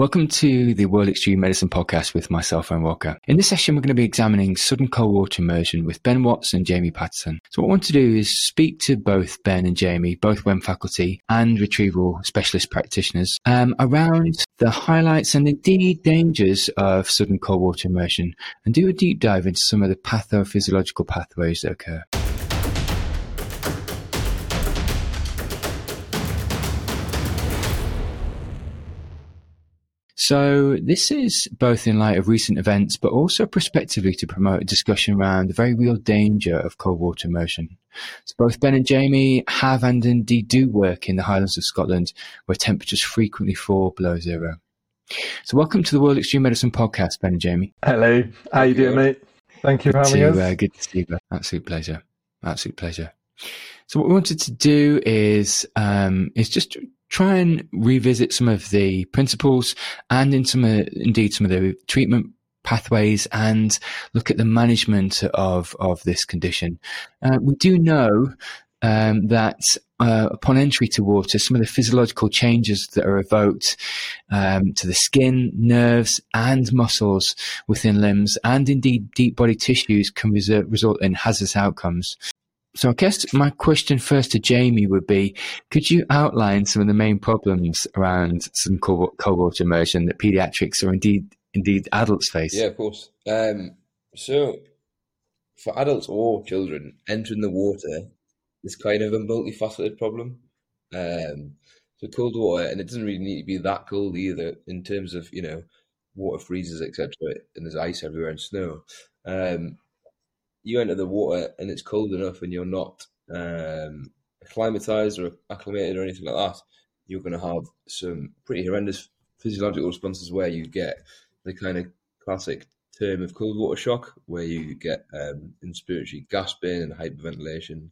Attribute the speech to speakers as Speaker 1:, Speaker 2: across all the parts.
Speaker 1: Welcome to the World Extreme Medicine podcast with myself, Owen Walker. In this session, we're going to be examining sudden cold water immersion with Ben Watts and Jamie Patterson. So what I want to do is speak to both Ben and Jamie, both WEM faculty and retrieval specialist practitioners, um, around the highlights and indeed dangers of sudden cold water immersion and do a deep dive into some of the pathophysiological pathways that occur. So this is both in light of recent events, but also prospectively to promote a discussion around the very real danger of cold water immersion. So both Ben and Jamie have and indeed do work in the Highlands of Scotland, where temperatures frequently fall below zero. So welcome to the World Extreme Medicine podcast, Ben and Jamie.
Speaker 2: Hello, how you doing, mate? Thank you for having
Speaker 1: to,
Speaker 2: us.
Speaker 1: Uh, good to see you. Absolute pleasure. Absolute pleasure. So what we wanted to do is um, is just try and revisit some of the principles and in some, uh, indeed some of the treatment pathways and look at the management of of this condition. Uh, we do know um, that uh, upon entry to water, some of the physiological changes that are evoked um, to the skin, nerves, and muscles within limbs, and indeed deep body tissues, can result in hazardous outcomes. So I guess my question first to Jamie would be, could you outline some of the main problems around some cold, water immersion that pediatrics or indeed indeed adults face?
Speaker 3: Yeah, of course. Um, so for adults or children, entering the water is kind of a multifaceted problem. Um, so cold water, and it doesn't really need to be that cold either. In terms of you know, water freezes, etc., and there's ice everywhere and snow. Um, you enter the water and it's cold enough and you're not um, acclimatized or acclimated or anything like that, you're going to have some pretty horrendous physiological responses where you get the kind of classic term of cold water shock, where you get um, inspiratory gasping and hyperventilation,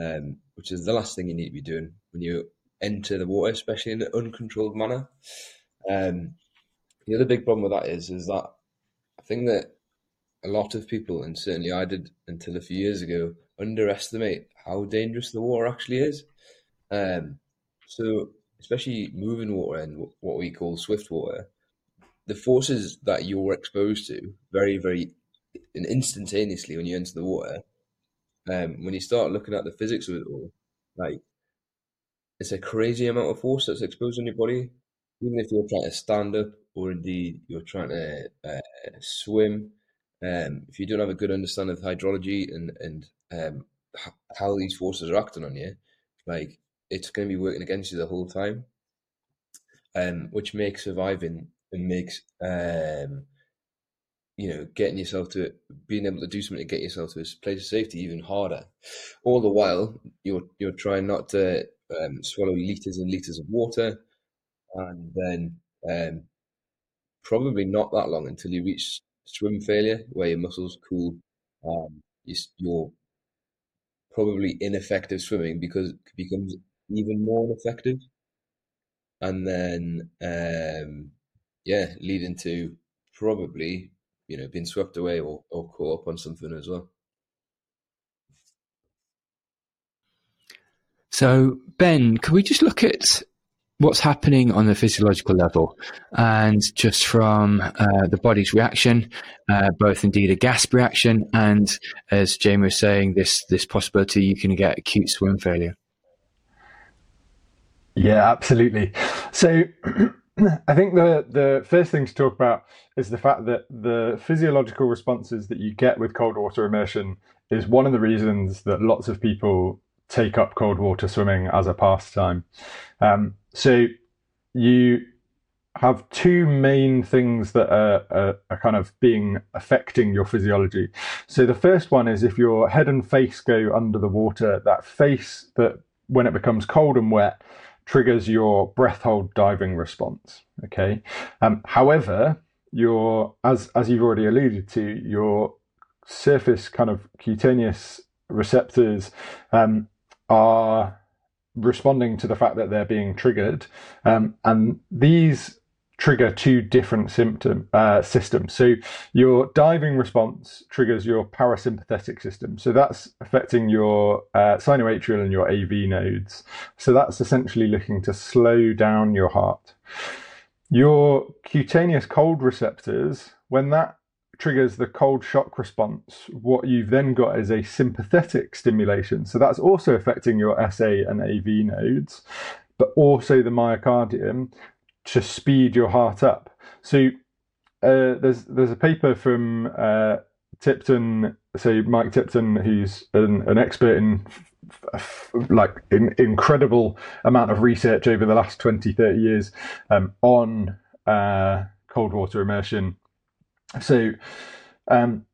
Speaker 3: um, which is the last thing you need to be doing when you enter the water, especially in an uncontrolled manner. Um, the other big problem with that is, is that I think that a lot of people, and certainly I did until a few years ago, underestimate how dangerous the water actually is. Um, so, especially moving water and what we call swift water, the forces that you're exposed to very, very and instantaneously when you enter the water, um, when you start looking at the physics of it all, like it's a crazy amount of force that's exposed on your body. Even if you're trying to stand up or indeed you're trying to uh, swim, um, if you don't have a good understanding of hydrology and and um, how these forces are acting on you, like it's going to be working against you the whole time, um, which makes surviving and makes um, you know getting yourself to being able to do something to get yourself to a place of safety even harder. All the while, you're you're trying not to um, swallow liters and liters of water, and then um, probably not that long until you reach swim failure where your muscles cool. Um, you're probably ineffective swimming because it becomes even more ineffective. And then, um, yeah, leading to probably, you know, being swept away or, or caught up on something as well.
Speaker 1: So, Ben, can we just look at what's happening on the physiological level and just from uh, the body's reaction, uh, both indeed a gasp reaction and, as Jamie was saying, this this possibility you can get acute swim failure.
Speaker 2: Yeah, absolutely. So. I think the the first thing to talk about is the fact that the physiological responses that you get with cold water immersion is one of the reasons that lots of people take up cold water swimming as a pastime. Um, so you have two main things that are, are, are, kind of being affecting your physiology. So the first one is if your head and face go under the water, that face that when it becomes cold and wet triggers your breath hold diving response. Okay. Um, however, your as as you've already alluded to, your surface kind of cutaneous receptors um, are responding to the fact that they're being triggered, um, and these trigger two different symptom uh, systems. So your diving response triggers your parasympathetic system. So that's affecting your uh, sinoatrial and your AV nodes. So that's essentially looking to slow down your heart. your cutaneous cold receptors, when that triggers the cold shock response, what you've then got is a sympathetic stimulation. So that's also affecting your SA and AV nodes, but also the myocardium to speed your heart up. So uh, there's there's a paper from uh, Tipton, so Mike Tipton, who's an, an expert in like in, incredible amount of research over the last 20 30 years um, on uh, cold water immersion so um,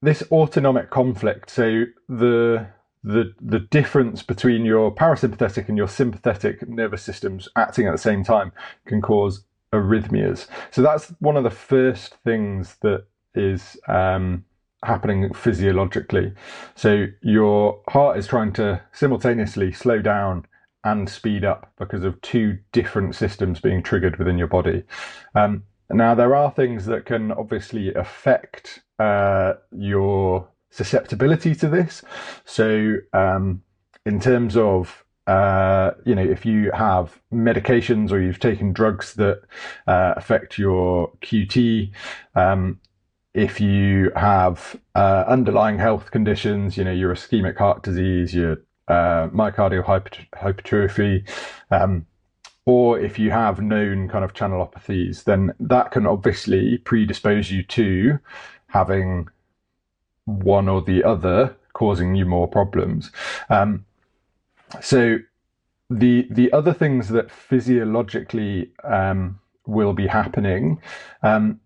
Speaker 2: this autonomic conflict so the the the difference between your parasympathetic and your sympathetic nervous systems acting at the same time can cause arrhythmias so that's one of the first things that is um, happening physiologically. So your heart is trying to simultaneously slow down and speed up because of two different systems being triggered within your body. Um, now, there are things that can obviously affect uh, your susceptibility to this. So, um, in terms of uh, you know, if you have medications or you've taken drugs that uh, affect your QT, um, if you have uh, underlying health conditions, you know, your ischemic heart disease, your uh, myocardial hypertrophy, um, or if you have known kind of channelopathies, then that can obviously predispose you to having one or the other causing you more problems. Um, so the the other things that physiologically um, will be happening um,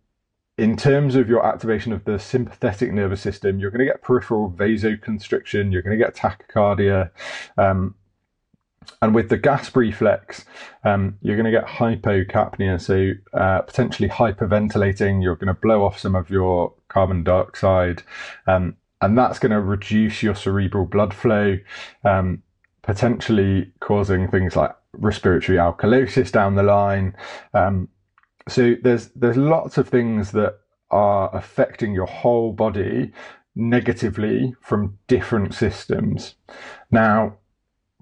Speaker 2: in terms of your activation of the sympathetic nervous system, you're going to get peripheral vasoconstriction, you're going to get tachycardia. Um, and with the gasp reflex, um, you're going to get hypocapnia, so uh, potentially hyperventilating. You're going to blow off some of your carbon dioxide, um, and that's going to reduce your cerebral blood flow, um, potentially causing things like respiratory alkalosis down the line. Um, so there's there's lots of things that are affecting your whole body negatively from different systems. Now,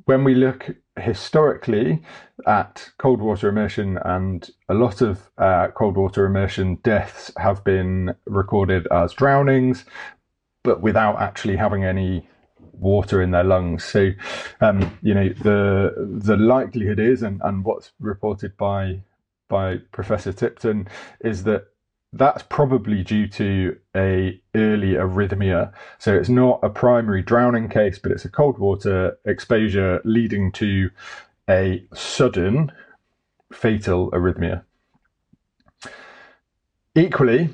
Speaker 2: when we look historically at cold water immersion, and a lot of uh, cold water immersion deaths have been recorded as drownings, but without actually having any water in their lungs. So, um, you know, the the likelihood is, and, and what's reported by by Professor Tipton is that that's probably due to a early arrhythmia. So it's not a primary drowning case, but it's a cold water exposure leading to a sudden fatal arrhythmia. Equally,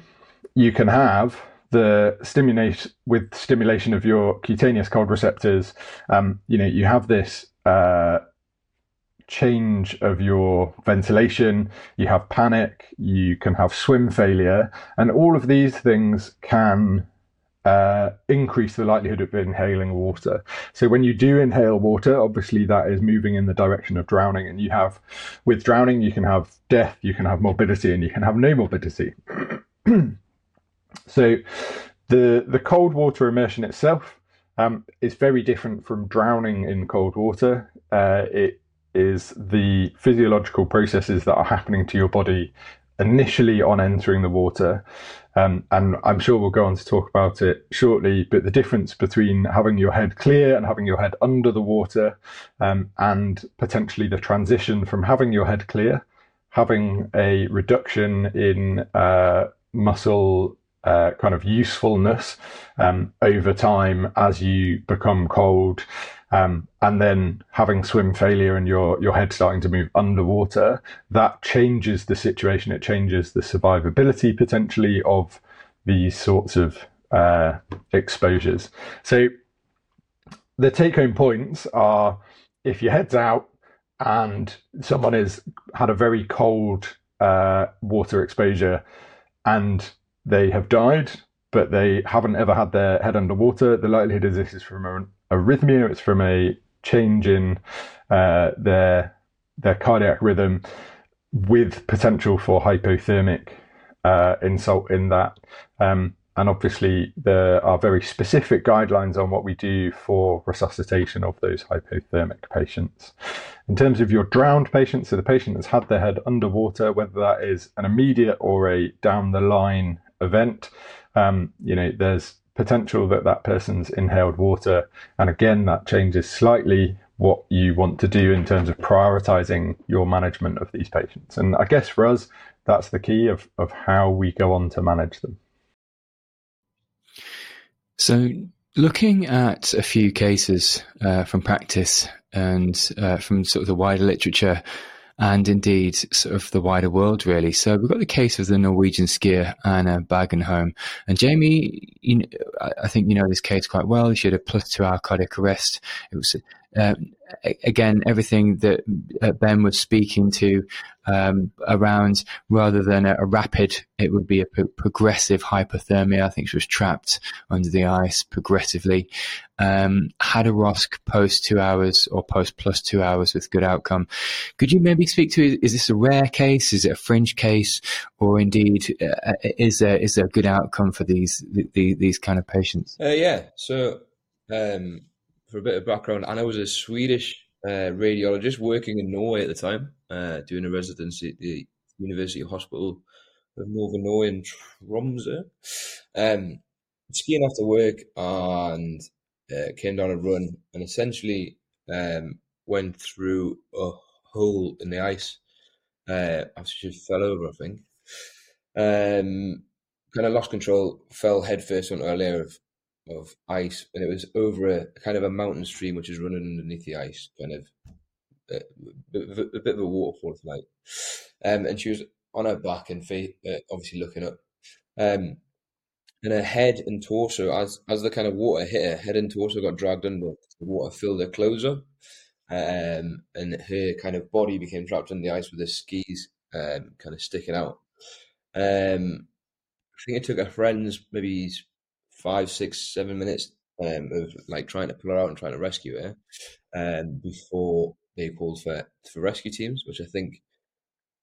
Speaker 2: you can have the stimulation with stimulation of your cutaneous cold receptors. Um, you know, you have this uh, change of your ventilation, you have panic, you can have swim failure, and all of these things can uh, increase the likelihood of inhaling water. So when you do inhale water, obviously that is moving in the direction of drowning, and you have with drowning you can have death, you can have morbidity, and you can have no morbidity. so the the cold water immersion itself um, is very different from drowning in cold water. Uh, it is the physiological processes that are happening to your body initially on entering the water. Um, and I'm sure we'll go on to talk about it shortly. But the difference between having your head clear and having your head under the water, um, and potentially the transition from having your head clear, having a reduction in uh, muscle uh, kind of usefulness um, over time as you become cold. Um, and then having swim failure and your your head starting to move underwater, that changes the situation. It changes the survivability potentially of these sorts of uh, exposures. So the take home points are: if your head's out and someone has had a very cold uh, water exposure and they have died, but they haven't ever had their head underwater, the likelihood is this is from arrhythmia, it's from a change in uh, their their cardiac rhythm with potential for hypothermic uh, insult in that. Um, and obviously, there are very specific guidelines on what we do for resuscitation of those hypothermic patients. In terms of your drowned patient, so the patient that's had their head underwater, whether that is an immediate or a down the line event, um, you know, there's potential that that person's inhaled water. And again, that changes slightly what you want to do in terms of prioritizing your management of these patients. And I guess for us, that's the key of, of how we go on to manage them.
Speaker 1: So, looking at a few cases uh, from practice and uh, from sort of the wider literature, and indeed sort of the wider world, really. So we've got the case of the Norwegian skier Anna Bagenholm, and Jamie. You know, I think you know this case quite well. She had a plus two hour cardiac arrest. It was um, again, everything that uh, Ben was speaking to um, around rather than a, a, rapid, it would be a pro- progressive hypothermia. I think she was trapped under the ice progressively. Um, had a ROSC post two hours or post plus two hours with good outcome. Could you maybe speak to, is this a rare case? Is it a fringe case? Or indeed, uh, is there, is there a good outcome for these, the, these kind of patients?
Speaker 3: Uh, yeah. So, um, for a bit of background, Anna was a Swedish uh, radiologist working in Norway at the time, uh, doing a residency at the University Hospital of Northern Norway in Tromsø. Um, skiing after work and uh, came down a run and essentially um, went through a hole in the ice uh, after she fell over, I think. Um, kind of lost control, fell headfirst onto a layer of of ice, and it was over a kind of a mountain stream which is running underneath the ice, kind of a, a, a bit of a waterfall, like. Um, and she was on her back and face, uh, obviously looking up. Um, and her head and torso, as as the kind of water hit her, head and torso got dragged under. The water filled her clothes up, um, and her kind of body became trapped in the ice with her skis um, kind of sticking out. Um, I think it took her friends maybe five, six, seven minutes um, of like trying to pull her out and trying to rescue her um, before they called for for rescue teams, which I think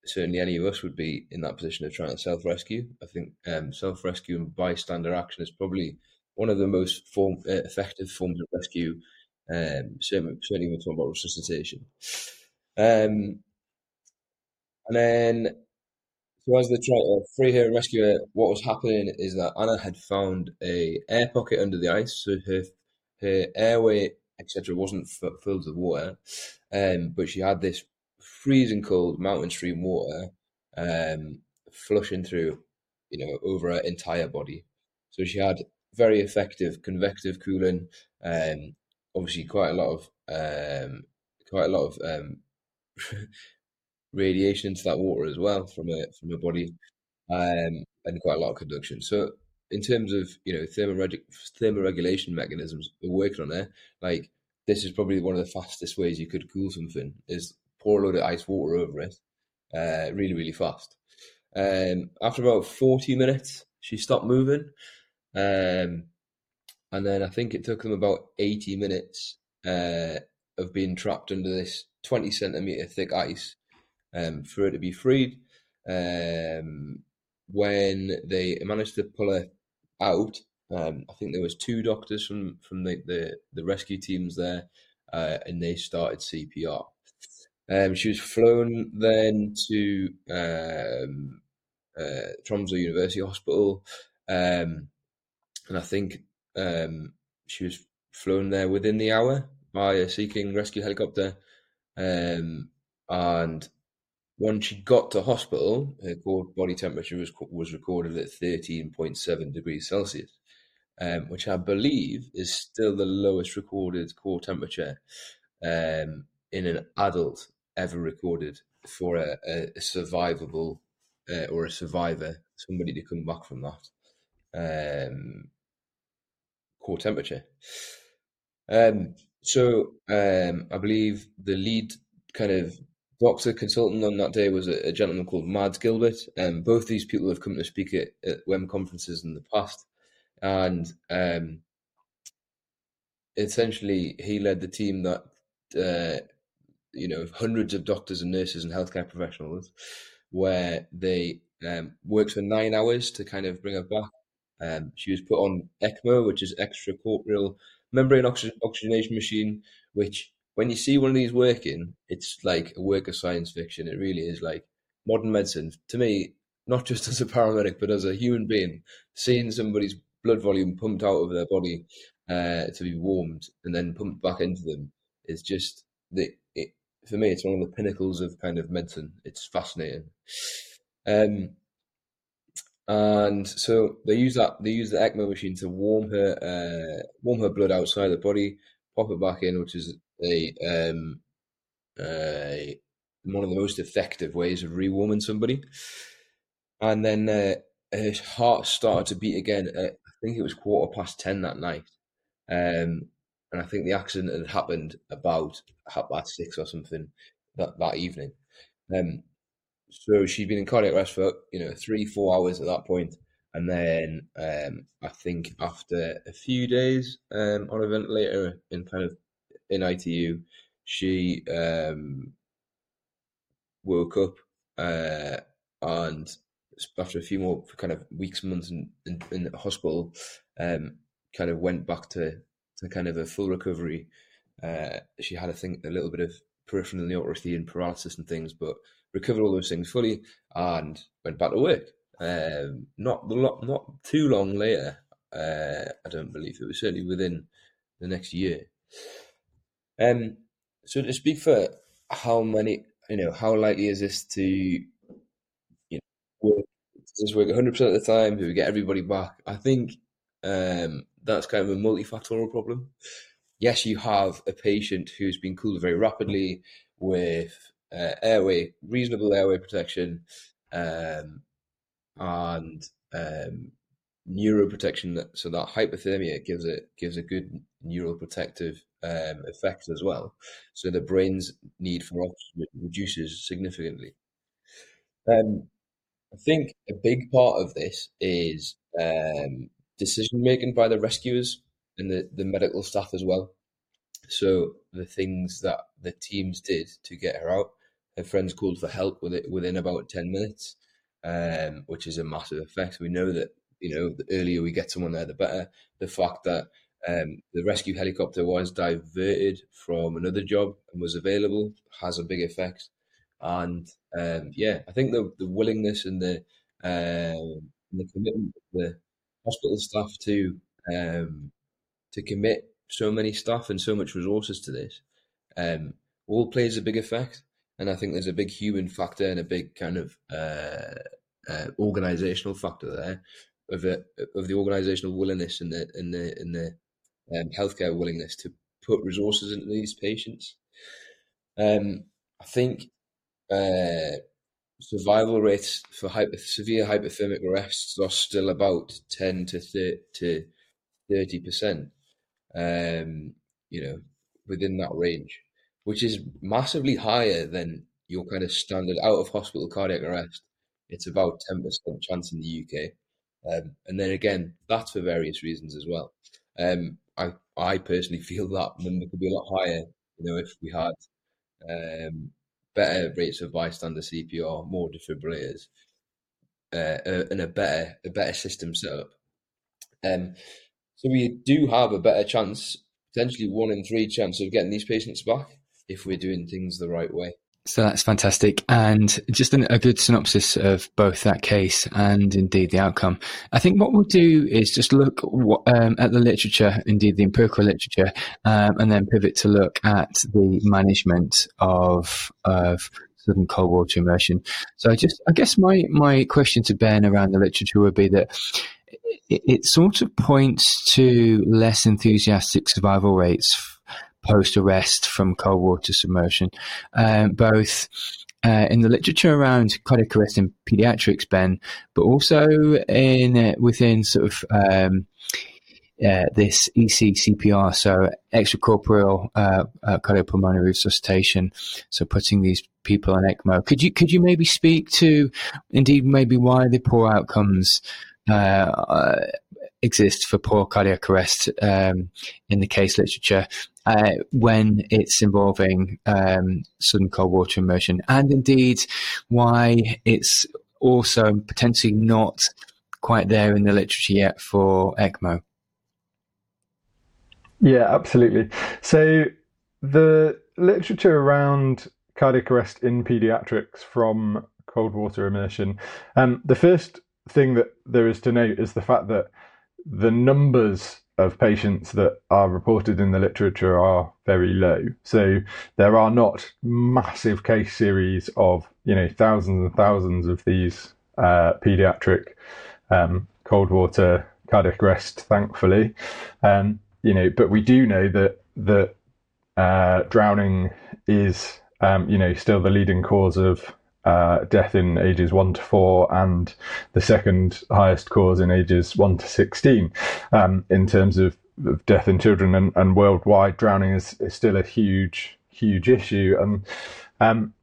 Speaker 3: certainly any of us would be in that position of trying to self rescue. I think um, self rescue and bystander action is probably one of the most form, uh, effective forms of rescue. Um, certainly, certainly when talking about resuscitation. Um, and then so as they try to free her and rescue her, what was happening is that Anna had found a air pocket under the ice, so her her airway etc. wasn't f- filled with water, um, but she had this freezing cold mountain stream water um, flushing through, you know, over her entire body. So she had very effective convective cooling. Um, obviously, quite a lot of um, quite a lot of um, radiation into that water as well from a from a body, um, and quite a lot of conduction. So in terms of you know thermoreg- thermoregulation mechanisms, we're working on it. Like this is probably one of the fastest ways you could cool something is pour a load of ice water over it, uh, really really fast. Um, after about forty minutes, she stopped moving, um, and then I think it took them about eighty minutes uh, of being trapped under this twenty centimeter thick ice um, for her to be freed. Um, when they managed to pull her out, um, I think there was two doctors from from the the, the rescue teams there, uh, and they started CPR. Um, she was flown then to um, uh, Tromsø University Hospital, um, and I think um, she was flown there within the hour by a Sea King rescue helicopter, um, and when she got to hospital, her core body temperature was was recorded at thirteen point seven degrees Celsius, um, which I believe is still the lowest recorded core temperature um, in an adult ever recorded for a, a, a survivable uh, or a survivor, somebody to come back from that um, core temperature. Um, so um, I believe the lead kind of doctor consultant on that day was a, a gentleman called Mads Gilbert. And um, both these people have come to speak at, at WEM conferences in the past. And um, essentially, he led the team that, uh, you know, hundreds of doctors and nurses and healthcare professionals, where they um, worked for nine hours to kind of bring her back Um, she was put on ECMO, which is extracorporeal membrane oxy- oxygenation machine, which when you see one of these working, it's like a work of science fiction. It really is like modern medicine. To me, not just as a paramedic, but as a human being, seeing somebody's blood volume pumped out of their body uh, to be warmed and then pumped back into them is just the it, for me. It's one of the pinnacles of kind of medicine. It's fascinating. Um, and so they use that they use the ECMO machine to warm her uh, warm her blood outside the body, pop it back in, which is um, one of the most effective ways of rewarming somebody. And then uh, her heart started to beat again. At, I think it was quarter past ten that night, um, and I think the accident had happened about half past six or something that that evening. Um, so she'd been in cardiac arrest for you know three, four hours at that point, and then um, I think after a few days um, on a ventilator in kind of in ITU, she um, woke up uh, and after a few more kind of weeks, months in, in, in hospital, um, kind of went back to, to kind of a full recovery. Uh, she had, I think, a little bit of peripheral neuropathy and paralysis and things, but recovered all those things fully and went back to work. Um, not not too long later, uh, I don't believe it was certainly within the next year. Um, so to speak for how many, you know, how likely is this to, you know, work? Does this work 100% of the time? Do we get everybody back? I think um, that's kind of a multifactorial problem. Yes, you have a patient who's been cooled very rapidly with uh, airway, reasonable airway protection, um, and um, neuroprotection. That, so that hypothermia gives it gives a good neuroprotective um, effect as well. So the brain's need for oxygen reduces significantly. Um, I think a big part of this is um, decision making by the rescuers and the, the medical staff as well. So the things that the teams did to get her out, her friends called for help with it within about ten minutes, um, which is a massive effect. We know that you know the earlier we get someone there, the better. The fact that um, the rescue helicopter was diverted from another job and was available has a big effect. And um, yeah, I think the the willingness and the um, the commitment of the hospital staff to um, to commit so many staff and so much resources to this um, all plays a big effect. And I think there's a big human factor and a big kind of uh, uh, organizational factor there of it, of the organizational willingness and the and the and the um, healthcare willingness to put resources into these patients. Um, I think uh, survival rates for hyper, severe hypothermic arrests are still about 10 to 30, to 30%, um, you know, within that range, which is massively higher than your kind of standard out of hospital cardiac arrest. It's about 10% chance in the UK. Um, and then again, that's for various reasons as well. Um, I I personally feel that number could be a lot higher. You know, if we had um, better rates of bystander CPR, more defibrillators, uh, uh, and a better a better system set up. Um, so we do have a better chance, potentially one in three chance of getting these patients back if we're doing things the right way.
Speaker 1: So that's fantastic. And just an, a good synopsis of both that case and indeed the outcome. I think what we'll do is just look um, at the literature, indeed the empirical literature, um, and then pivot to look at the management of, of sudden cold water immersion. So I just, I guess my, my question to Ben around the literature would be that it, it sort of points to less enthusiastic survival rates post arrest from cold water submersion, um, both uh, in the literature around cardiac arrest in pediatrics, Ben, but also in uh, within sort of um, uh, this ECCPR, so extracorporeal uh, uh, cardiopulmonary resuscitation. So putting these people on ECMO. Could you could you maybe speak to, indeed, maybe why the poor outcomes uh, exist for poor cardiac arrest um, in the case literature uh, when it's involving um, sudden cold water immersion, and indeed why it's also potentially not quite there in the literature yet for ECMO.
Speaker 2: Yeah, absolutely. So the literature around cardiac arrest in pediatrics from cold water immersion. Um, the first thing that there is to note is the fact that the numbers of patients that are reported in the literature are very low. So there are not massive case series of you know thousands and thousands of these uh, pediatric um, cold water cardiac arrest. Thankfully, um, you know, but we do know that that uh, drowning is um, you know still the leading cause of uh, death in ages 1 to 4 and the second highest cause in ages 1 to 16 um, in terms of, of, death in children and, and worldwide drowning is, is, still a huge huge issue. And um,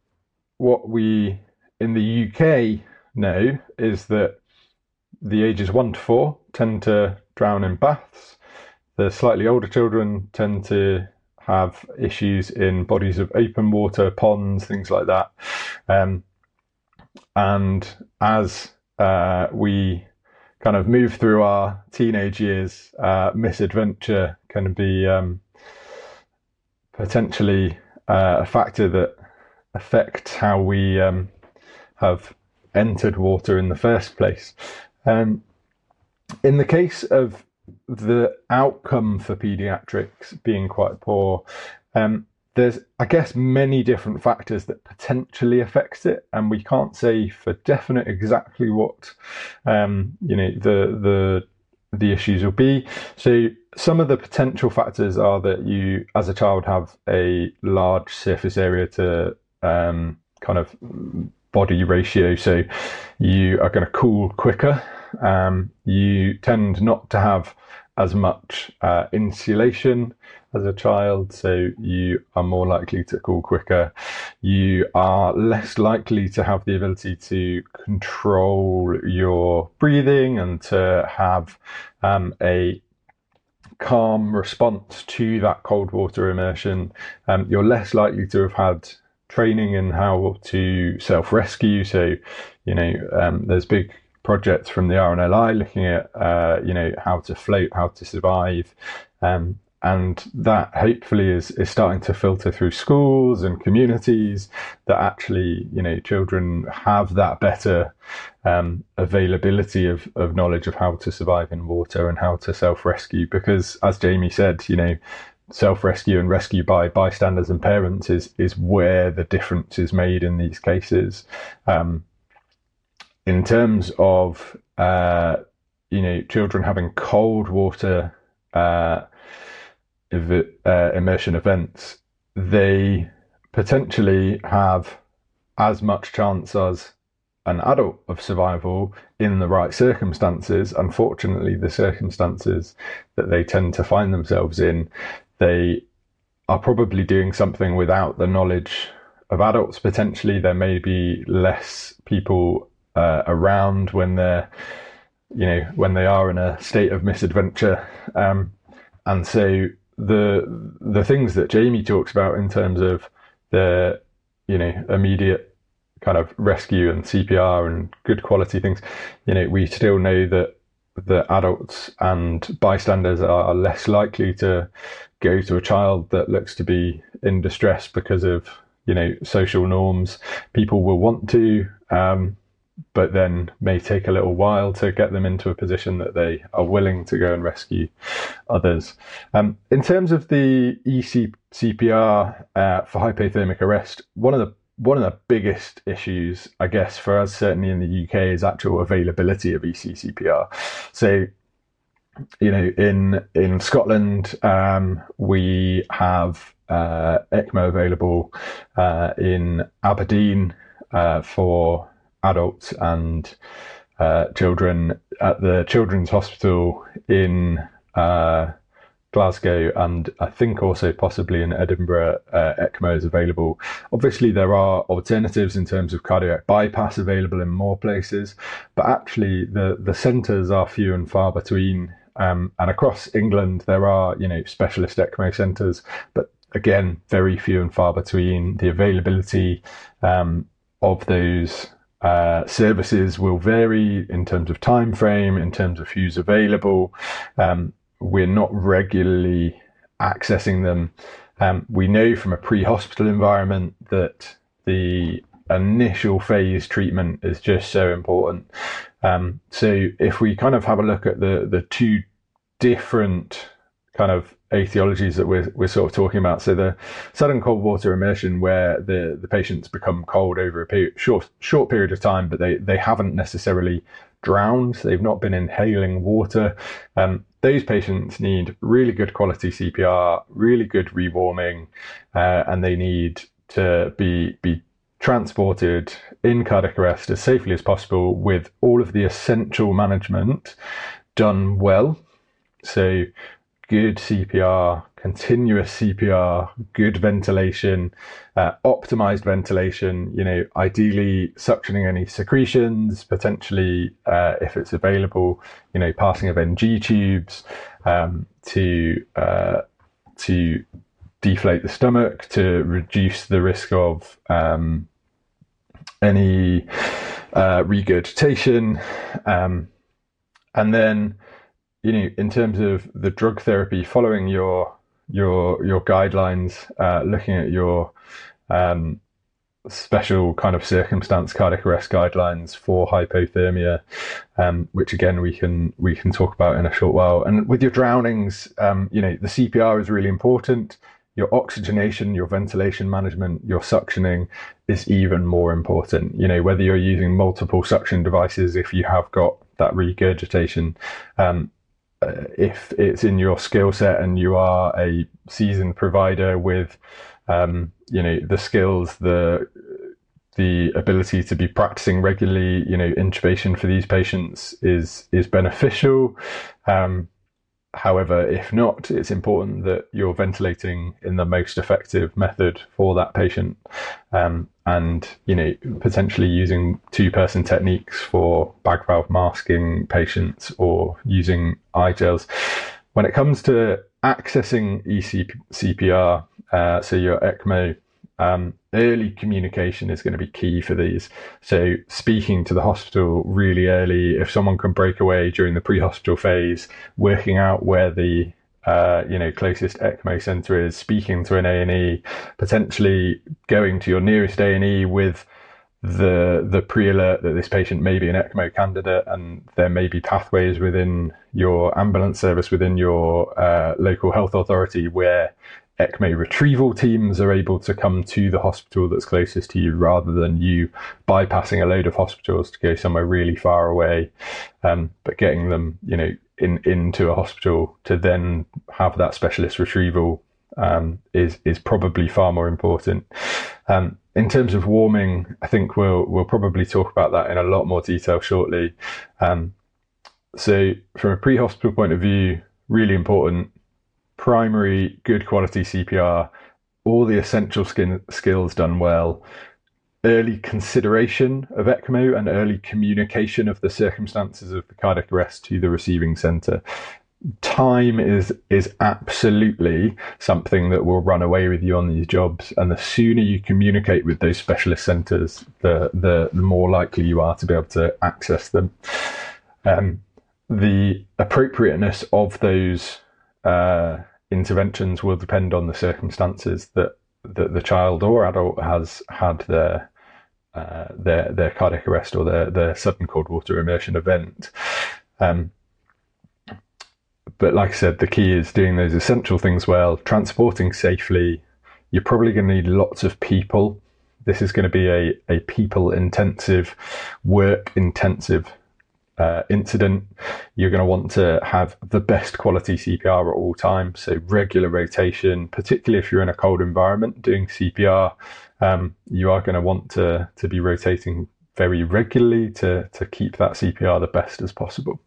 Speaker 2: what we in the UK know is that the ages 1 to 4 tend to drown in baths. The slightly older children tend to have issues in bodies of open water, ponds, things like that. Um, and as uh, we kind of move through our teenage years, uh, misadventure can be um, potentially uh, a factor that affects how we um, have entered water in the first place. Um, in the case of the outcome for pediatrics being quite poor, um, there's I guess many different factors that potentially affects it, and we can't say for definite exactly what um, you know the the the issues will be. So some of the potential factors are that you, as a child, have a large surface area to um, kind of body ratio, so you are going to cool quicker. Um, you tend not to have as much uh, insulation as a child, so you are more likely to cool quicker. You are less likely to have the ability to control your breathing and to have um, a calm response to that cold water immersion. Um, you're less likely to have had training in how to self rescue. So, you know, um, there's big projects from the RNLI looking at uh, you know how to float, how to survive, um, and that hopefully is is starting to filter through schools and communities that actually you know children have that better um, availability of of knowledge of how to survive in water and how to self rescue because as Jamie said you know self rescue and rescue by bystanders and parents is is where the difference is made in these cases. Um, in terms of uh, you know children having cold water uh, ev- uh, immersion events, they potentially have as much chance as an adult of survival in the right circumstances. Unfortunately, the circumstances that they tend to find themselves in, they are probably doing something without the knowledge of adults. Potentially, there may be less people uh, around when they're you know when they are in a state of misadventure um, and so the the things that Jamie talks about in terms of the you know immediate kind of rescue and CPR and good quality things you know we still know that the adults and bystanders are less likely to go to a child that looks to be in distress because of you know social norms. People will want to um, but then may take a little while to get them into a position that they are willing to go and rescue others. Um, in terms of the ECCPR uh, for hypothermic arrest, one of the one of the biggest issues, I guess, for us certainly in the UK is actual availability of ECCPR. So, you know, in in Scotland, um, we have uh, ECMO available uh, in Aberdeen uh, for adults and uh, children at the Children's Hospital in uh, Glasgow, and I think also possibly in Edinburgh, uh, ECMO is available. Obviously, there are alternatives in terms of cardiac bypass available in more places, but actually, the, the centres are few and far between. Um, and across England, there are you know specialist ECMO centres, but again, very few and far between. The availability um, of those uh, services will vary in terms of time frame, in terms of who's available. Um, we're not regularly accessing them. Um, we know from a pre-hospital environment that the initial phase treatment is just so important. Um, so if we kind of have a look at the the two different kind of etiologies that we're, we're sort of talking about. So the sudden cold water immersion, where the, the patients become cold over a period, short short period of time, but they, they haven't necessarily drowned. They've not been inhaling water. Um, those patients need really good quality CPR, really good rewarming, uh, and they need to be be transported in cardiac arrest as safely as possible with all of the essential management done well. So good CPR, continuous CPR, good ventilation, uh, optimized ventilation, you know, ideally suctioning any secretions, potentially, uh, if it's available, you know, passing of NG tubes um, to, uh, to deflate the stomach, to reduce the risk of um, any uh, regurgitation. Um, and then you know, in terms of the drug therapy, following your your your guidelines, uh, looking at your um, special kind of circumstance cardiac arrest guidelines for hypothermia, um, which again we can we can talk about in a short while. And with your drownings, um, you know, the CPR is really important. Your oxygenation, your ventilation management, your suctioning is even more important. You know, whether you're using multiple suction devices, if you have got that regurgitation, um, if it's in your skill set and you are a seasoned provider with um, you know the skills the the ability to be practicing regularly you know intubation for these patients is is beneficial. Um, However, if not, it's important that you're ventilating in the most effective method for that patient, um, and you know potentially using two-person techniques for bag valve masking patients or using i-gels. When it comes to accessing ECPR, uh, so your ECMO um, early communication is going to be key for these. So speaking to the hospital really early, if someone can break away during the pre-hospital phase, working out where the uh, you know closest ECMO centre is, speaking to an A and E, potentially going to your nearest A and E with the the pre-alert that this patient may be an ECMO candidate, and there may be pathways within your ambulance service within your uh, local health authority where ECMO retrieval teams are able to come to the hospital that's closest to you rather than you bypassing a load of hospitals to go somewhere really far away. Um, but getting them, you know, in into a hospital to then have that specialist retrieval um, is is probably far more important. Um, in terms of warming, I think we'll we'll probably talk about that in a lot more detail shortly. Um, so, from a pre-hospital point of view, really important primary, good quality CPR, all the essential skin, skills done well, early consideration of ECMO and early communication of the circumstances of the cardiac arrest to the receiving centre. Time is is absolutely something that will run away with you on these jobs, and the sooner you communicate with those specialist centres, the, the the more likely you are to be able to access them. Um, the appropriateness of those uh, interventions will depend on the circumstances that, that the child or adult has had their uh, their their cardiac arrest or their their sudden cold water immersion event. Um, but like I said, the key is doing those essential things well, transporting safely. You're probably going to need lots of people. This is going to be a, a people intensive, work intensive uh, incident, you're going to want to have the best quality CPR at all times. So regular rotation, particularly if you're in a cold environment doing CPR, um, you are going to want to to be rotating very regularly to to keep that CPR the best as possible.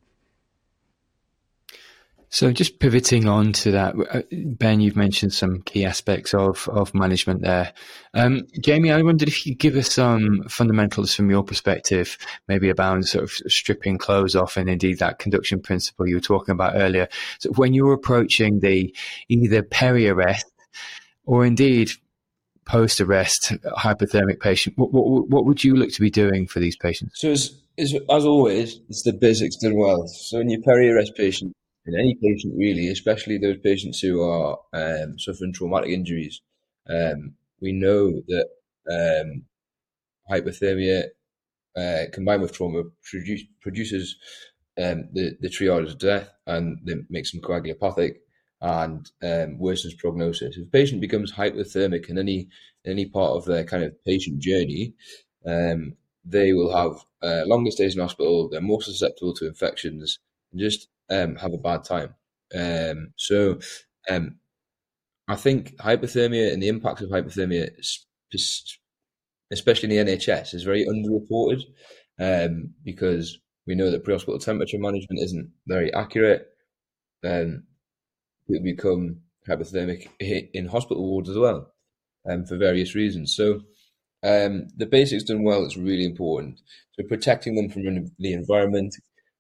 Speaker 1: So just pivoting on to that, uh, Ben, you've mentioned some key aspects of, of management there. Um, Jamie, I wondered if you could give us some fundamentals from your perspective, maybe about sort of stripping clothes off and indeed that conduction principle you were talking about earlier. So when you're approaching the either peri-arrest or indeed post arrest hypothermic patient, what, what, what would you look to be doing for these patients?
Speaker 3: So, as, as, as always, it's the basics done well. So, in your peri arrest patient, in any patient really, especially those patients who are um, suffering traumatic injuries, um, we know that um, hypothermia uh, combined with trauma produce, produces um, the, the triad of death and it makes them coagulopathic and um, worsens prognosis. If a patient becomes hypothermic in any in any part of their kind of patient journey, um, they will have uh, longer stays in hospital. They're more susceptible to infections and just um, have a bad time. Um, so, um, I think hypothermia and the impacts of hypothermia, especially in the NHS, is very underreported um, because we know that pre-hospital temperature management isn't very accurate. Um, people become hypothermic in hospital wards as well, um, for various reasons. So um, the basics done well is really important. So protecting them from the environment,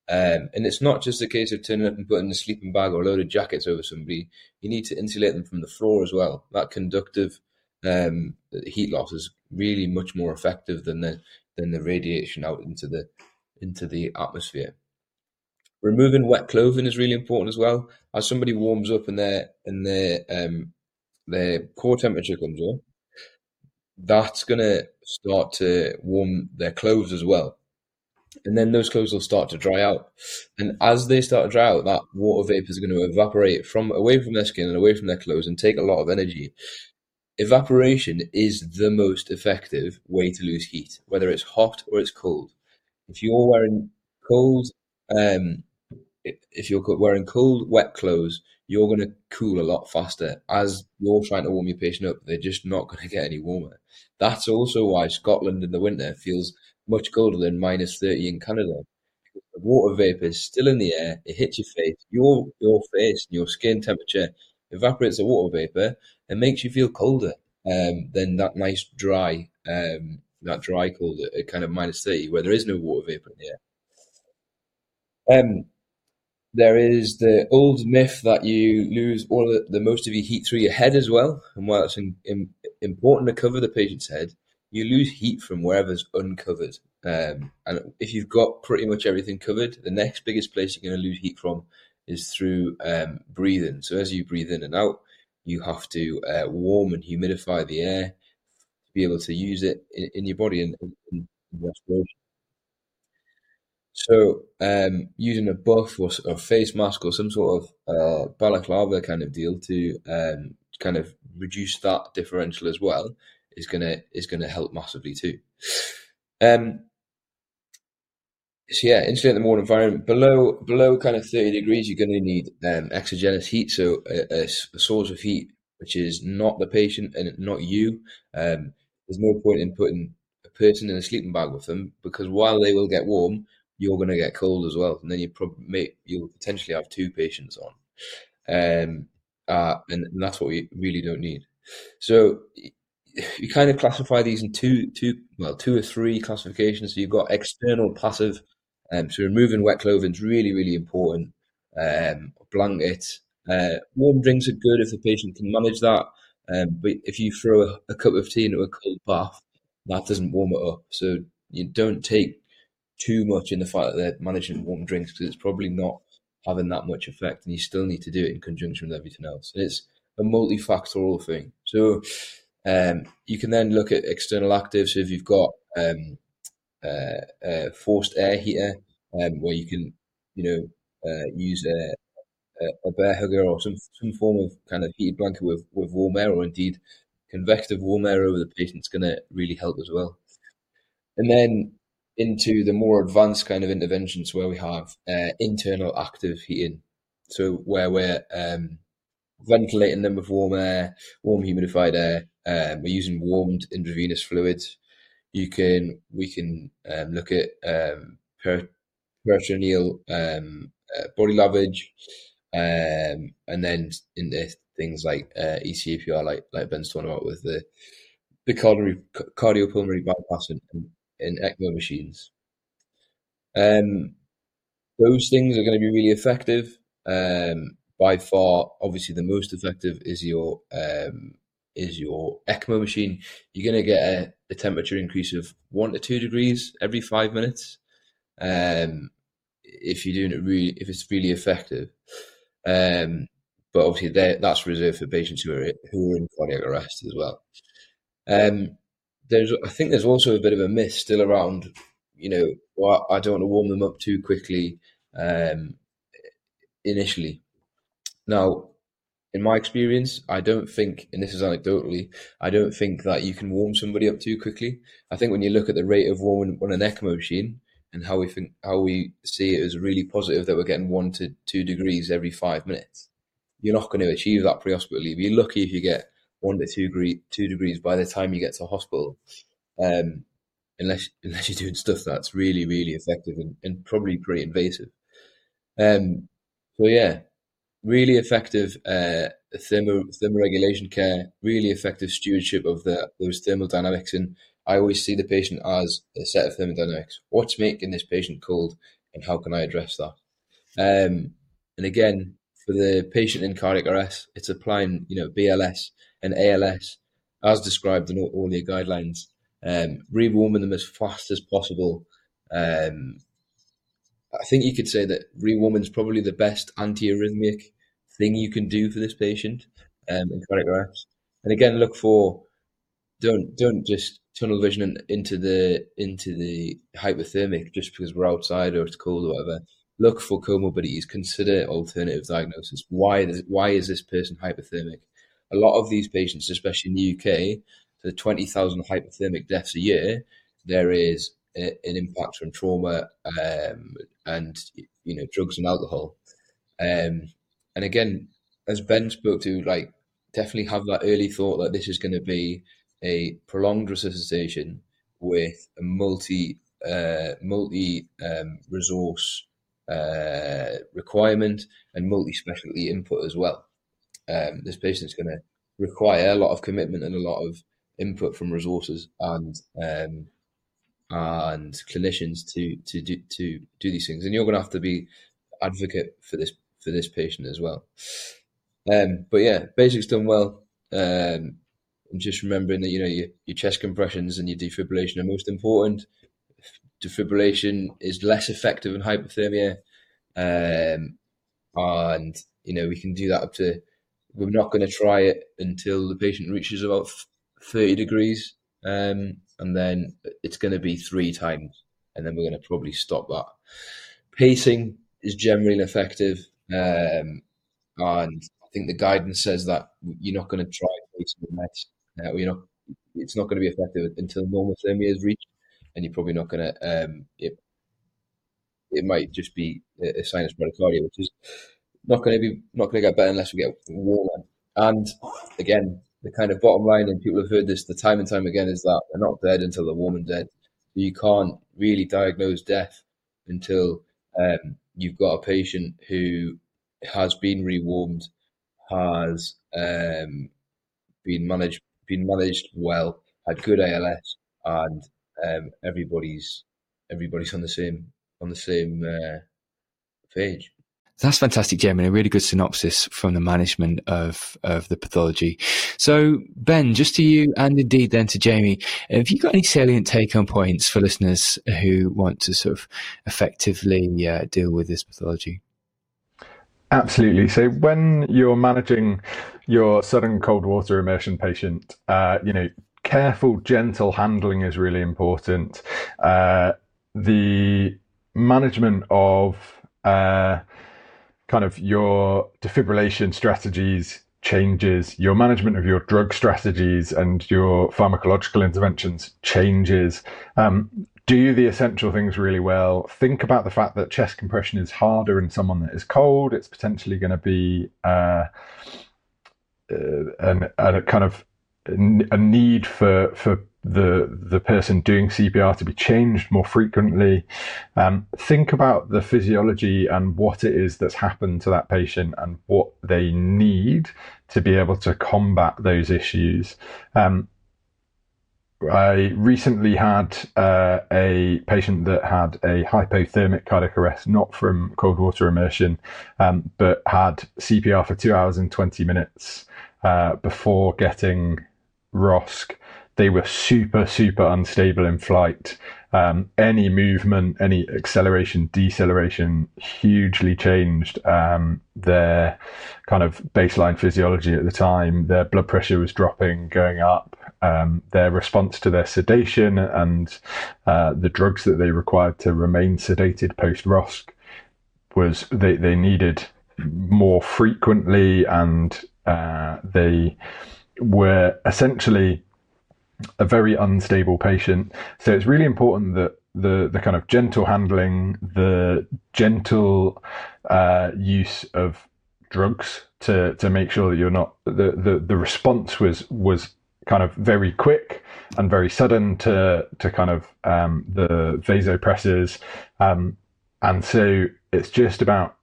Speaker 3: um, and it's not just a case of turning up and putting a sleeping bag or a load of jackets over somebody. You need to insulate them from the floor as well. That conductive um, heat loss is really much more effective than the than the radiation out into the into the atmosphere. Removing wet clothing is really important as well. As somebody warms up and their and their um, their core temperature comes up, that's gonna start to warm their clothes as well and then those clothes will start to dry out. And as they start to dry out, that water vapor is going to evaporate from away from their skin and away from their clothes and take a lot of energy. Evaporation is the most effective way to lose heat, whether it's hot or it's cold. If you're wearing cold, um, if you're wearing cold, wet clothes, you're going to cool a lot faster. As you're trying to warm your patient up, they're just not going to get any warmer. That's also why Scotland in the winter feels much colder than minus 30 in Canada. The water vapor is still in the air, it hits your face, your, your face and your skin temperature evaporates the water vapor and makes you feel colder um, than that nice dry, um, that dry cold at, kind of minus 30 where there is no water vapor in the air. Um, there is the old myth that you lose all the, the most of your heat through your head as well. And while it's in, in, important to cover the patient's head, you lose heat from wherever's uncovered. Um, and if you've got pretty much everything covered, the next biggest place you're going to lose heat from is through um, breathing. So as you breathe in and out, you have to uh, warm and humidify the air to be able to use it in, in your body and, in respiration. So um, using a buff or a face mask or some sort of uh, balaclava kind of deal to um, kind of reduce that differential as well is gonna is gonna help massively too. Um, so yeah, insulate the water environment below below kind of thirty degrees. You're going to need um, exogenous heat, so a, a, a, source of heat which is not the patient and not you. Um, there's no point in putting a person in a sleeping bag with them because while they will get warm, you're going to get cold as well, and then you probably you'll potentially have two patients on, um, uh, and, and that's what we really don't need. So you kind of classify these in two, two, well, two or three classifications. So you've got external passive. Um, so removing wet clothing is really, really important. Um, blankets, uh, warm drinks are good if the patient can manage that. Um, but if you throw a, a, cup of tea into a cold bath, that doesn't warm it up. So you don't take too much in the fact that they're managing warm drinks because it's probably not having that much effect, and you still need to do it in conjunction with everything else. And it's a multifactorial thing. So um, you can then look at external actives. So if you've got um, uh, a forced air heater, um, where you can, you know, uh, use a, a, Bair Hugger or some some form of kind of heated blanket with, with warm air, or indeed convective warm air over the patient is going to really help as well. And then into the more advanced kind of interventions where we have uh, internal active heating. So where we're um, ventilating them with warm air, warm humidified air. Um, we're using warmed intravenous fluids. You can we can um, look at um, per, peritoneal um, uh, body lavage, um, and then into things like uh, ECPR, like like Ben's talking about with the the cardio, cardiopulmonary bypass and, and ECMO machines. Um, those things are going to be really effective. Um, by far, obviously, the most effective is your um, is your ECMO machine. You're going to get a, a, temperature increase of one to two degrees every five minutes. Um, if you're doing it really, if it's really effective. Um, but obviously that's reserved for patients who are who are in cardiac arrest as well. Um, there's, I think there's also a bit of a myth still around, you know, well, I don't want to warm them up too quickly um, initially. Now, in my experience, I don't think, and this is anecdotally, I don't think that you can warm somebody up too quickly. I think when you look at the rate of warming on an ECMO machine and how we think, how we see it as really positive that we're getting one to two degrees every five minutes, you're not going to achieve that pre-hospitally. You're lucky if you get one to two degree two degrees by the time you get to hospital. Um, unless unless you're doing stuff that's really really effective and, and probably pretty invasive. Um, so yeah, really effective uh, thermo thermoregulation care, really effective stewardship of the those thermodynamics. And I always see the patient as a set of thermodynamics. What's making this patient cold, and how can I address that? Um, and again, for the patient in cardiac arrest, it's applying you know BLS and ALS as described in all, all your guidelines. Um, rewarming them as fast as possible. Um, I think you could say that rewarming is probably the best antiarrhythmic thing you can do for this patient um, in cardiac arrest. And again, look for don't don't just tunnel vision into the into the hypothermic just because we're outside or it's cold or whatever. Look for comorbidities. Consider alternative diagnosis. Why is why is this person hypothermic? A lot of these patients, especially in the UK, for the twenty thousand hypothermic deaths a year, there is a, an impact from trauma um, and you know drugs and alcohol. Um, and again, as Ben spoke to, like definitely have that early thought that this is going to be a prolonged resuscitation with a multi uh, multi um, resource uh, requirement and multi specialty input as well. Um, this patient is going to require a lot of commitment and a lot of input from resources and um, and clinicians to to do to do these things, and you're going to have to be advocate for this for this patient as well. Um, but yeah, basics done well. Um, and just remembering that you know your, your chest compressions and your defibrillation are most important. Defibrillation is less effective in hypothermia, um, and you know we can do that up to. We're not going to try it until the patient reaches about thirty degrees, um, and then it's going to be three times, and then we're going to probably stop that. Pacing is generally effective. Um, and I think the guidance says that you're not going to try facing the mess. Uh, you're not. It's not going to be effective until normal normothermia is reached, and you're probably not going to. Um, it, it might just be a, sinus bradycardia, which is not going to be not going to get better unless we get warmer. And again, the kind of bottom line, and people have heard this the time and time again, is that they're not dead until they're warm and dead. You can't really diagnose death until um, you've got a patient who has been rewarmed, has um, been managed been managed well, had good ALS, and um, everybody's everybody's on the same on the same uh, page.
Speaker 1: That's fantastic, Jamie. A really good synopsis from the management of, of the pathology. So, Ben, just to you and indeed then to Jamie, have you got any salient take home points for listeners who want to sort of effectively uh, deal with this pathology?
Speaker 2: Absolutely. So, when you're managing your sudden cold water immersion patient, uh, you know, careful, gentle handling is really important. Uh, the management of uh, kind of your defibrillation strategies changes, your management of your drug strategies and your pharmacological interventions changes. Um, do the essential things really well. Think about the fact that chest compression is harder in someone that is cold. It's potentially going to be uh, uh, an, a kind of a need for for the the person doing CPR to be changed more frequently. Um, think about the physiology and what it is that's happened to that patient and what they need to be able to combat those issues. Um, I recently had uh, a patient that had a hypothermic cardiac arrest, not from cold water immersion, um, but had CPR for two hours and 20 minutes uh, before getting ROSC, they were super, super unstable in flight. Um, any movement, any acceleration, deceleration hugely changed um, their kind of baseline physiology at the time. Their blood pressure was dropping, going up. Um, their response to their sedation and uh, the drugs that they required to remain sedated post ROSC was they, they needed more frequently and uh, they were essentially a very unstable patient. So it's really important that the the kind of gentle handling, the gentle uh, use of drugs to to make sure that you're not the, the the response was was kind of very quick and very sudden to to kind of um, the vasopressors, um, and so it's just about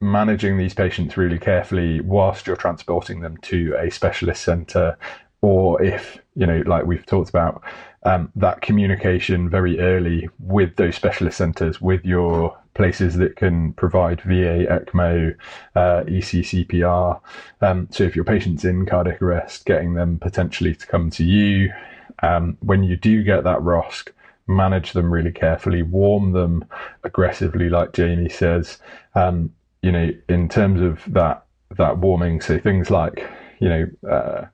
Speaker 2: managing these patients really carefully whilst you're transporting them to a specialist centre or if you know like we've talked about um, that communication very early with those specialist centres with your places that can provide va ecmo uh, eccpr um, so if your patient's in cardiac arrest getting them potentially to come to you um, when you do get that rosc manage them really carefully warm them aggressively like jamie says. Um, you know in terms of that that warming so things like you know uh,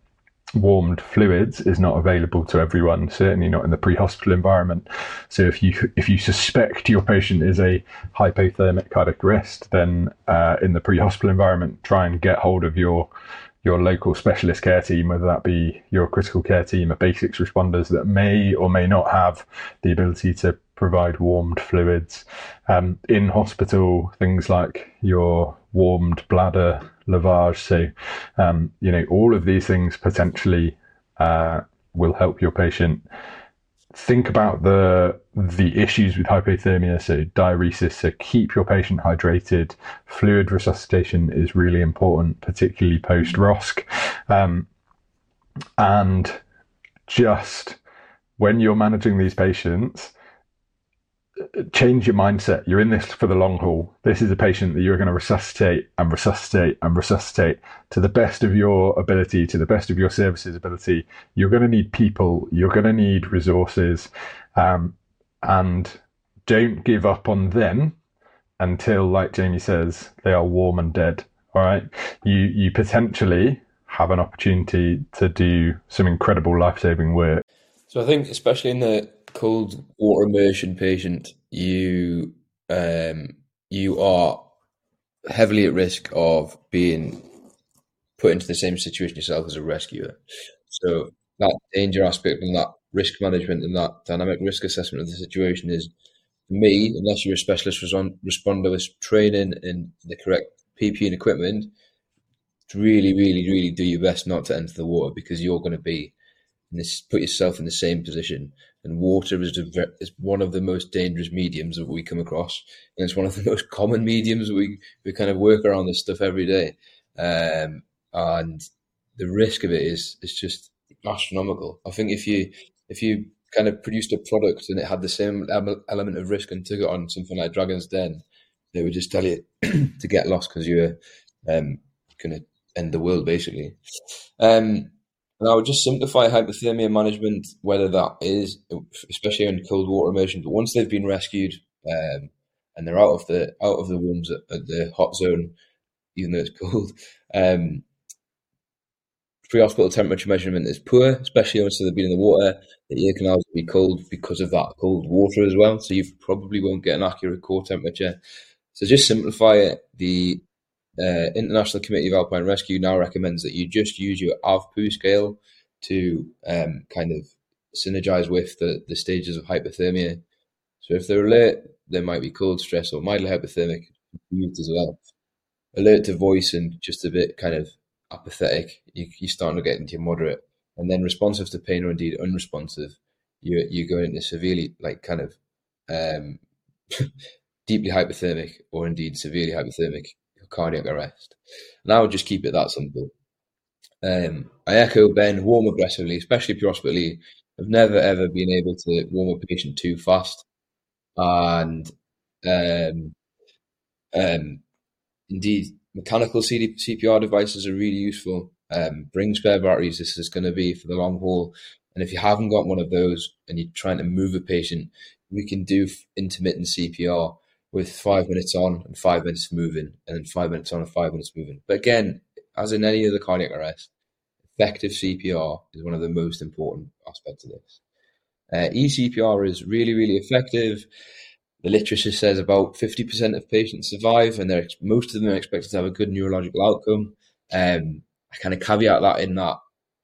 Speaker 2: warmed fluids is not available to everyone certainly not in the pre-hospital environment. So if you if you suspect your patient is a hypothermic cardiac arrest then uh, in the pre-hospital environment try and get hold of your your local specialist care team whether that be your critical care team or basics responders that may or may not have the ability to provide warmed fluids um, in hospital things like your warmed bladder lavage. So, um, you know, all of these things potentially uh, will help your patient think about the the issues with hypothermia. So diuresis. So keep your patient hydrated. Fluid resuscitation is really important, particularly post ROSC, um, and just when you're managing these patients change your mindset. You're in this for the long haul. This is a patient that you're going to resuscitate and resuscitate and resuscitate to the best of your ability, to the best of your services ability. You're going to need people. You're going to need resources, um, and don't give up on them until, like Jamie says, they are warm and dead. All right, you you potentially have an opportunity to do some incredible life saving work.
Speaker 3: So I think, especially in the cold water immersion patient, you um, you are heavily at risk of being put into the same situation yourself as a rescuer. So that danger aspect and that risk management and that dynamic risk assessment of the situation is, for me, unless you're a specialist responder with training and the correct PP and equipment, really, really, really do your best not to enter the water because you're going to be this, put yourself in the same position. And water is, a, is one of the most dangerous mediums that we come across, and it's one of the most common mediums we we kind of work around this stuff every day. Um, and the risk of it is is just astronomical. I think if you if you kind of produced a product and it had the same element of risk and took it on something like Dragon's Den, they would just tell you to get lost because you're um, going to end the world basically. Um, and I would just simplify hypothermia management, whether that is, especially in cold water immersion, but once they've been rescued um, and they're out of the out of the rooms at, at the hot zone, even though it's cold, um, pre-hospital temperature measurement is poor, especially once they've been in the water. The ear canals will be cold because of that cold water as well, so you probably won't get an accurate core temperature. So just simplify it. The uh, International Committee of Alpine Rescue now recommends that you just use your AVPU scale to um, kind of synergize with the, the stages of hypothermia. So if they're alert, they might be cold, stress, or mildly hypothermic as well. Alert to voice and just a bit kind of apathetic, you, you're starting to get into moderate. And then responsive to pain or indeed unresponsive, you're, you're going into severely, like kind of um, deeply hypothermic or indeed severely hypothermic cardiac arrest. And I would just keep it that simple. Um, I echo Ben, warm aggressively, especially pre-hospitally. I've never ever been able to warm a patient too fast, and um, um, indeed, mechanical CD- CPR devices are really useful. Um, bring spare batteries. This is going to be for the long haul. And if you haven't got one of those and you're trying to move a patient, we can do intermittent CPR with five minutes on and five minutes moving, and then five minutes on and five minutes moving. But again, as in any other cardiac arrest, effective CPR is one of the most important aspects of this. Uh, eCPR is really, really effective. The literature says about 50% of patients survive, and they're, most of them are expected to have a good neurological outcome. Um, I kind of caveat that in that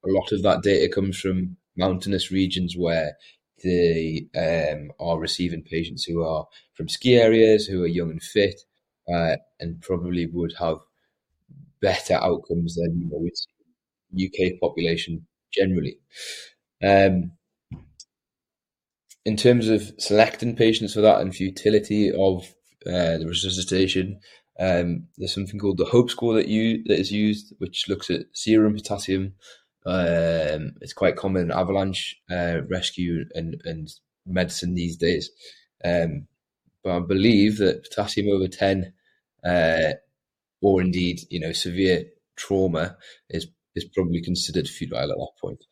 Speaker 3: a lot of that data comes from mountainous regions where they um, are receiving patients who are from ski areas, who are young and fit, uh, and probably would have better outcomes than you know, with UK population generally. Um, in terms of selecting patients for that and futility of uh, the resuscitation, um, there's something called the HOPE score that you that is used, which looks at serum potassium. Um, it's quite common avalanche uh, rescue and, and medicine these days. Um, but I believe that potassium over ten, uh, or indeed you know severe trauma, is is probably considered futile at that point.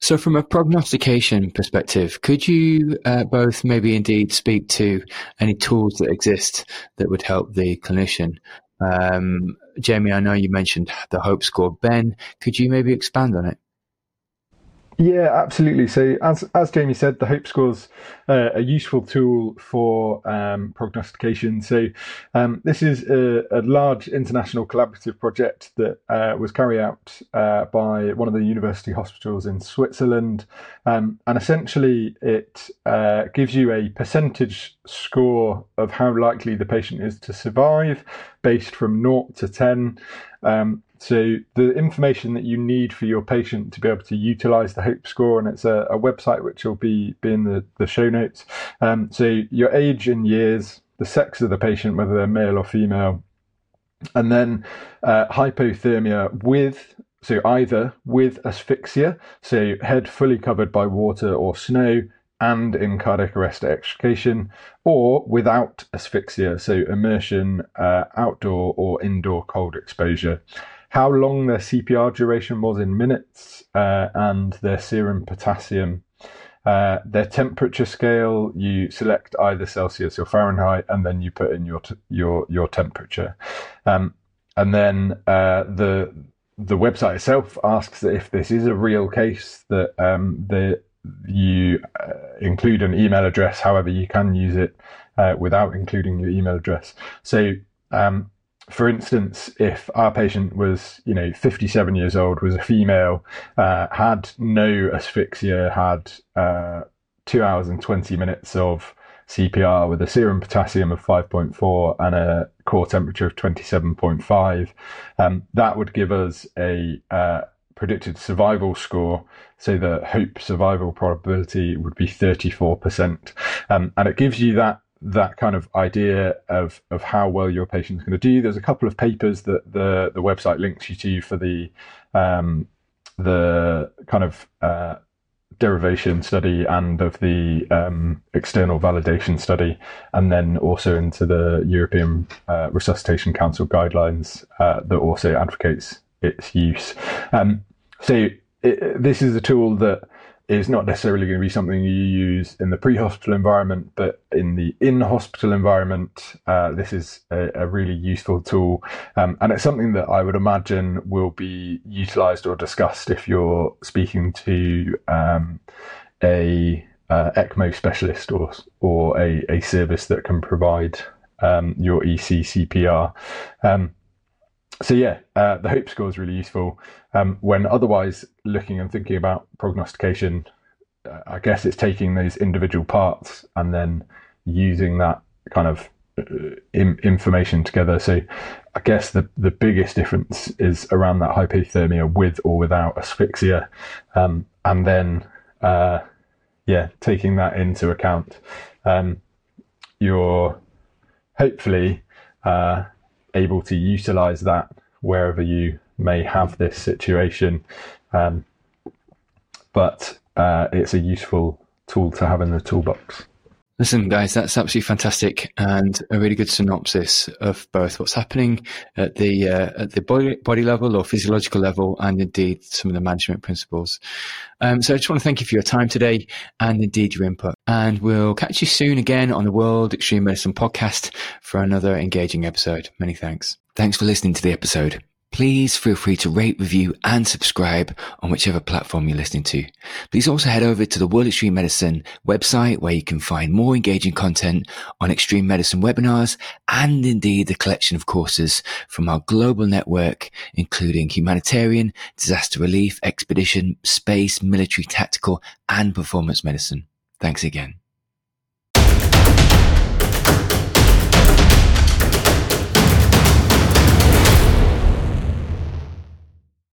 Speaker 1: So, from a prognostication perspective, could you uh, both maybe indeed speak to any tools that exist that would help the clinician? Um, Jamie, I know you mentioned the Hope Score. Ben, could you maybe expand on it?
Speaker 2: Yeah, absolutely. So, as as Jamie said, the Hope Score's uh, a useful tool for um, prognostication. So, um, this is a, a, large international collaborative project that uh, was carried out uh, by one of the university hospitals in Switzerland, um, and essentially it uh, gives you a percentage score of how likely the patient is to survive, based from naught to ten. Um, so the information that you need for your patient to be able to utilize the hope score and it's a, a website which will be, be in the, the show notes um, so your age and years the sex of the patient whether they're male or female and then uh, hypothermia with so either with asphyxia so head fully covered by water or snow and in cardiac arrest extrication, or without asphyxia, so immersion, uh, outdoor or indoor cold exposure how long their CPR duration was in minutes, uh, and their serum potassium. Uh, their temperature scale, you select either Celsius or Fahrenheit, and then you put in your t- your your temperature, um, and then uh, the the website itself asks that if this is a real case, that um, the you uh, include an email address. However, you can use it uh, without including your email address. So um, for instance, if our patient was, you know, 57 years old, was a female, uh, had no asphyxia, had uh, two hours and 20 minutes of CPR with a serum potassium of 5.4 and a core temperature of 27.5, um, that would give us a uh, predicted survival score. So the hope survival probability would be 34%. Um, and it gives you that that kind of idea of of how well your patient is going to do. There's a couple of papers that the the website links you to for the um, the kind of uh, derivation study and of the um, external validation study, and then also into the European uh, Resuscitation Council guidelines uh, that also advocates its use. Um, so it, this is a tool that is not necessarily going to be something you use in the pre-hospital environment, but in the in-hospital environment, uh, this is a, a, really useful tool, um, and it's something that I would imagine will be utilised or discussed if you're speaking to um, a uh, ECMO specialist or or a, a service that can provide um, your ECCPR. Um, so yeah, uh, the hope score is really useful. Um, when otherwise looking and thinking about prognostication, uh, I guess it's taking those individual parts and then using that kind of uh, in, information together. So I guess the, the biggest difference is around that hypothermia with or without asphyxia. Um, and then, uh, yeah, taking that into account, um, you're hopefully uh, able to utilize that wherever you may have this situation. Um, but uh, it's a useful tool to have in the toolbox.
Speaker 1: Listen, guys, that's absolutely fantastic and a really good synopsis of both what's happening at the uh, at the body, body level or physiological level, and indeed some of the management principles. Um, so I just want to thank you for your time today and indeed your input. And we'll catch you soon again on the World Extreme Medicine podcast for another engaging episode. Many thanks. Thanks for listening to the episode please feel free to rate, review, and subscribe on whichever platform you're listening to. Please also head over to the World Extreme Medicine website where you can find more engaging content on extreme medicine webinars and indeed the collection of courses from our global network, including humanitarian, disaster relief, expedition, space, military, tactical, and performance medicine. Thanks again.